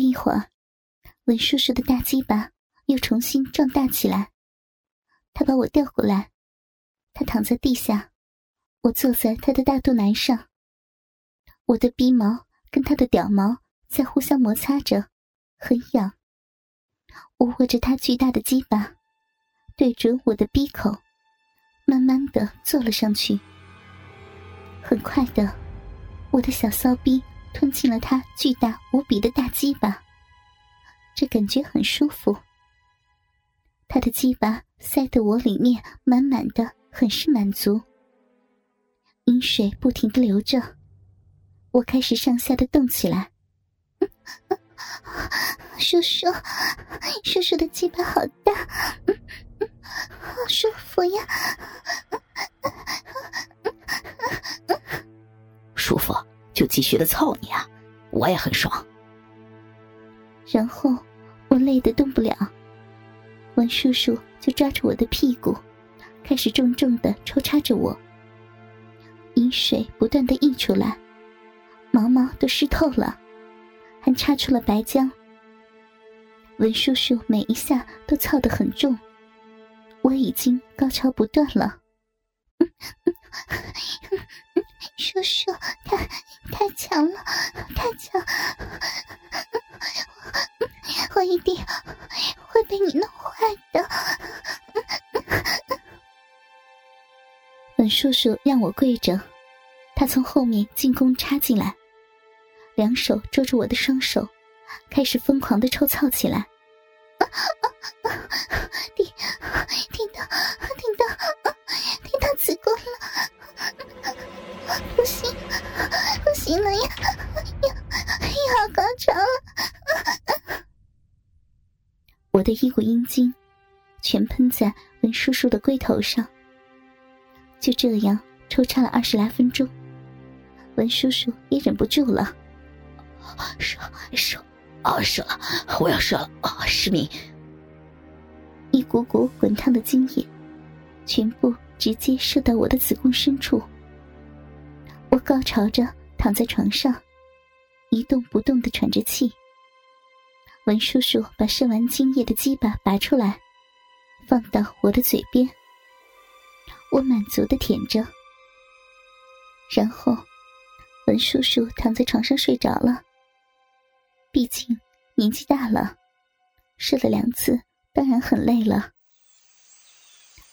一会儿，文叔叔的大鸡巴又重新壮大起来。他把我调过来，他躺在地下，我坐在他的大肚腩上。我的鼻毛跟他的屌毛在互相摩擦着，很痒。我握着他巨大的鸡巴，对准我的鼻口，慢慢的坐了上去。很快的，我的小骚逼吞进了他巨大无比的大鸡巴，这感觉很舒服。他的鸡巴塞得我里面满满的，很是满足。饮水不停的流着。我开始上下的动起来，叔叔，叔叔的鸡巴好大，好舒服呀！舒服就继续的操你啊，我也很爽。然后我累得动不了，文叔叔就抓着我的屁股，开始重重的抽插着我，饮水不断的溢出来。毛毛都湿透了，还插出了白浆。文叔叔每一下都操得很重，我已经高潮不断了。叔叔，他太强了，太强！我一定会被你弄坏的。本叔叔让我跪着，他从后面进攻插进来。两手捉住我的双手，开始疯狂的抽操起来。的一股阴茎全喷在文叔叔的龟头上。就这样抽插了二十来分钟，文叔叔也忍不住了。射射啊射了！我要射了啊！失明。一股股滚烫的精液，全部直接射到我的子宫深处。我高潮着躺在床上，一动不动的喘着气。文叔叔把射完精液的鸡巴拔出来，放到我的嘴边。我满足的舔着，然后文叔叔躺在床上睡着了。毕竟年纪大了，射了两次，当然很累了。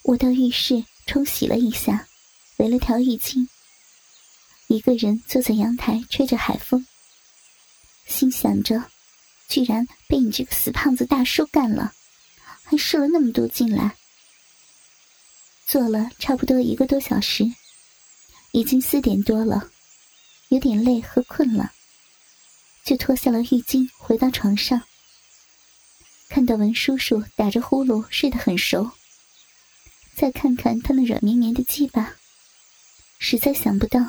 我到浴室冲洗了一下，围了条浴巾，一个人坐在阳台吹着海风，心想着，居然被你这个死胖子大叔干了，还射了那么多进来。坐了差不多一个多小时，已经四点多了，有点累和困了。就脱下了浴巾，回到床上。看到文叔叔打着呼噜睡得很熟，再看看他那软绵绵的鸡巴，实在想不到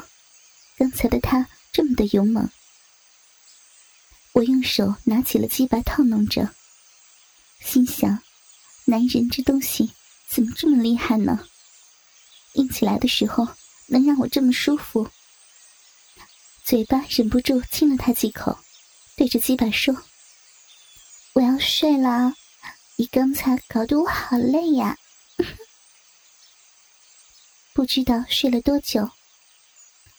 刚才的他这么的勇猛。我用手拿起了鸡巴套弄着，心想：男人这东西怎么这么厉害呢？硬起来的时候能让我这么舒服，嘴巴忍不住亲了他几口。对着鸡巴说：“我要睡了，你刚才搞得我好累呀。”不知道睡了多久，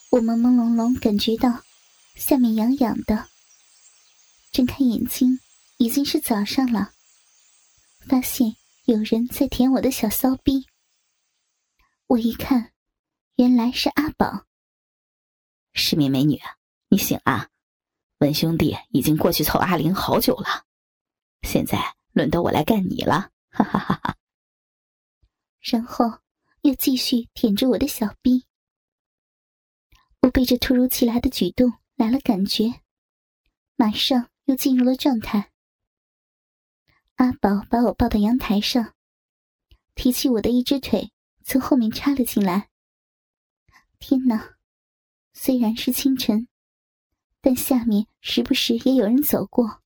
我朦朦胧胧感觉到下面痒痒的。睁开眼睛，已经是早上了，发现有人在舔我的小骚逼。我一看，原来是阿宝。失明美女，你醒啊！文兄弟已经过去凑阿玲好久了，现在轮到我来干你了，哈哈哈哈！然后又继续舔着我的小逼，我被这突如其来的举动来了感觉，马上又进入了状态。阿宝把我抱到阳台上，提起我的一只腿，从后面插了进来。天哪！虽然是清晨。但下面时不时也有人走过。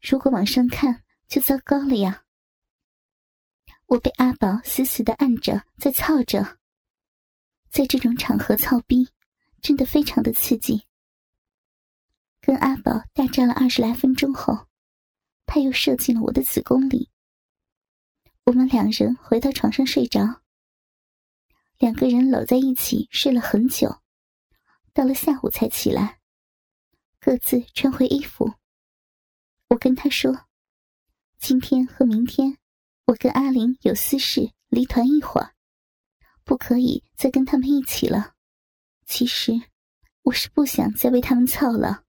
如果往上看，就糟糕了呀！我被阿宝死死的按着，在操着。在这种场合操逼，真的非常的刺激。跟阿宝大战了二十来分钟后，他又射进了我的子宫里。我们两人回到床上睡着，两个人搂在一起睡了很久，到了下午才起来，各自穿回衣服。我跟他说：“今天和明天，我跟阿玲有私事，离团一会儿，不可以再跟他们一起了。其实，我是不想再为他们操了。”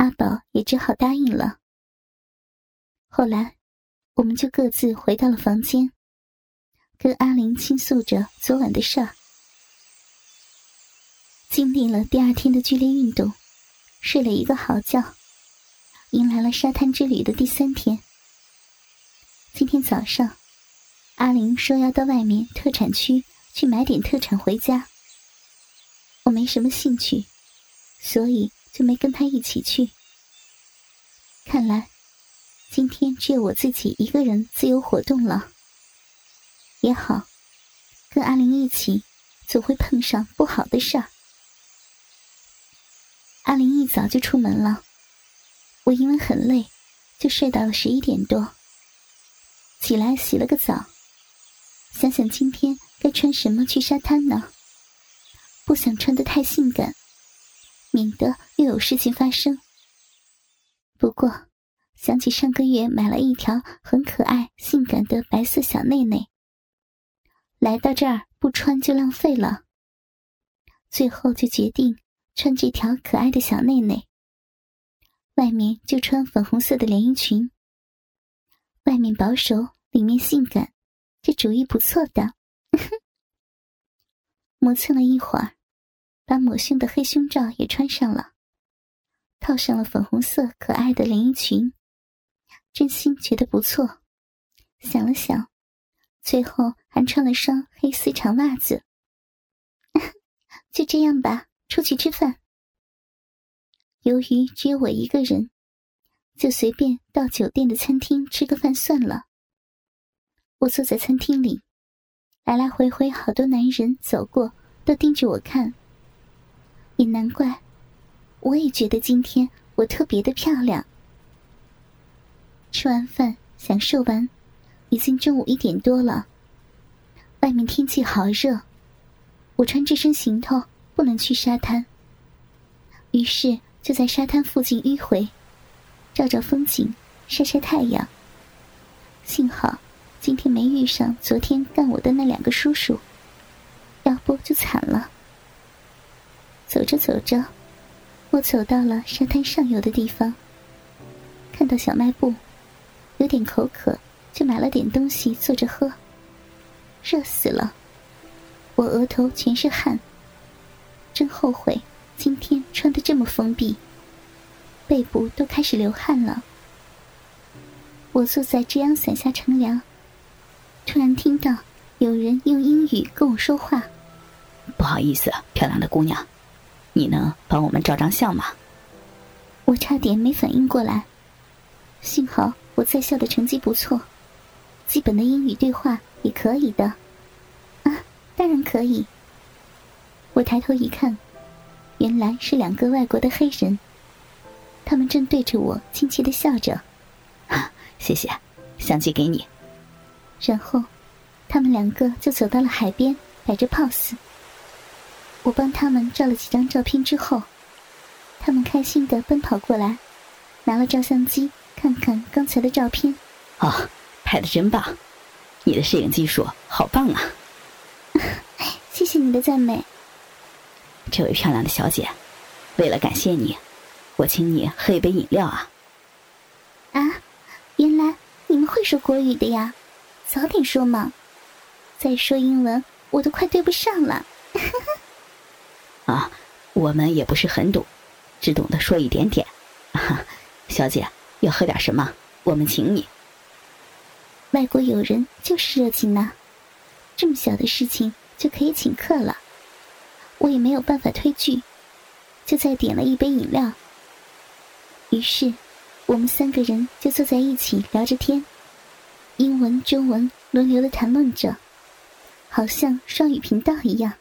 阿宝也只好答应了。后来，我们就各自回到了房间，跟阿玲倾诉着昨晚的事儿。经历了第二天的剧烈运动，睡了一个好觉，迎来了沙滩之旅的第三天。今天早上，阿玲说要到外面特产区去买点特产回家，我没什么兴趣，所以。就没跟他一起去。看来，今天只有我自己一个人自由活动了。也好，跟阿玲一起，总会碰上不好的事儿。阿玲一早就出门了，我因为很累，就睡到了十一点多。起来洗了个澡，想想今天该穿什么去沙滩呢？不想穿的太性感。免得又有事情发生。不过，想起上个月买了一条很可爱、性感的白色小内内，来到这儿不穿就浪费了。最后就决定穿这条可爱的小内内，外面就穿粉红色的连衣裙。外面保守，里面性感，这主意不错的。磨蹭了一会儿。把抹胸的黑胸罩也穿上了，套上了粉红色可爱的连衣裙，真心觉得不错。想了想，最后还穿了双黑丝长袜子。就这样吧，出去吃饭。由于只有我一个人，就随便到酒店的餐厅吃个饭算了。我坐在餐厅里，来来回回好多男人走过，都盯着我看。难怪，我也觉得今天我特别的漂亮。吃完饭，享受完，已经中午一点多了。外面天气好热，我穿这身行头不能去沙滩，于是就在沙滩附近迂回，照照风景，晒晒太阳。幸好今天没遇上昨天干我的那两个叔叔，要不就惨了。走着走着，我走到了沙滩上游的地方。看到小卖部，有点口渴，就买了点东西坐着喝。热死了，我额头全是汗。真后悔今天穿的这么封闭，背部都开始流汗了。我坐在遮阳伞下乘凉，突然听到有人用英语跟我说话：“不好意思，漂亮的姑娘。”你能帮我们照张相吗？我差点没反应过来，幸好我在校的成绩不错，基本的英语对话也可以的。啊，当然可以。我抬头一看，原来是两个外国的黑人，他们正对着我亲切的笑着。啊，谢谢，相机给你。然后，他们两个就走到了海边，摆着 pose。我帮他们照了几张照片之后，他们开心的奔跑过来，拿了照相机看看刚才的照片。哦，拍的真棒！你的摄影技术好棒啊！谢谢你的赞美。这位漂亮的小姐，为了感谢你，我请你喝一杯饮料啊！啊，原来你们会说国语的呀？早点说嘛！再说英文，我都快对不上了。啊，我们也不是很懂，只懂得说一点点。哈，小姐要喝点什么？我们请你。外国友人就是热情呐，这么小的事情就可以请客了，我也没有办法推拒，就再点了一杯饮料。于是，我们三个人就坐在一起聊着天，英文、中文轮流的谈论着，好像双语频道一样。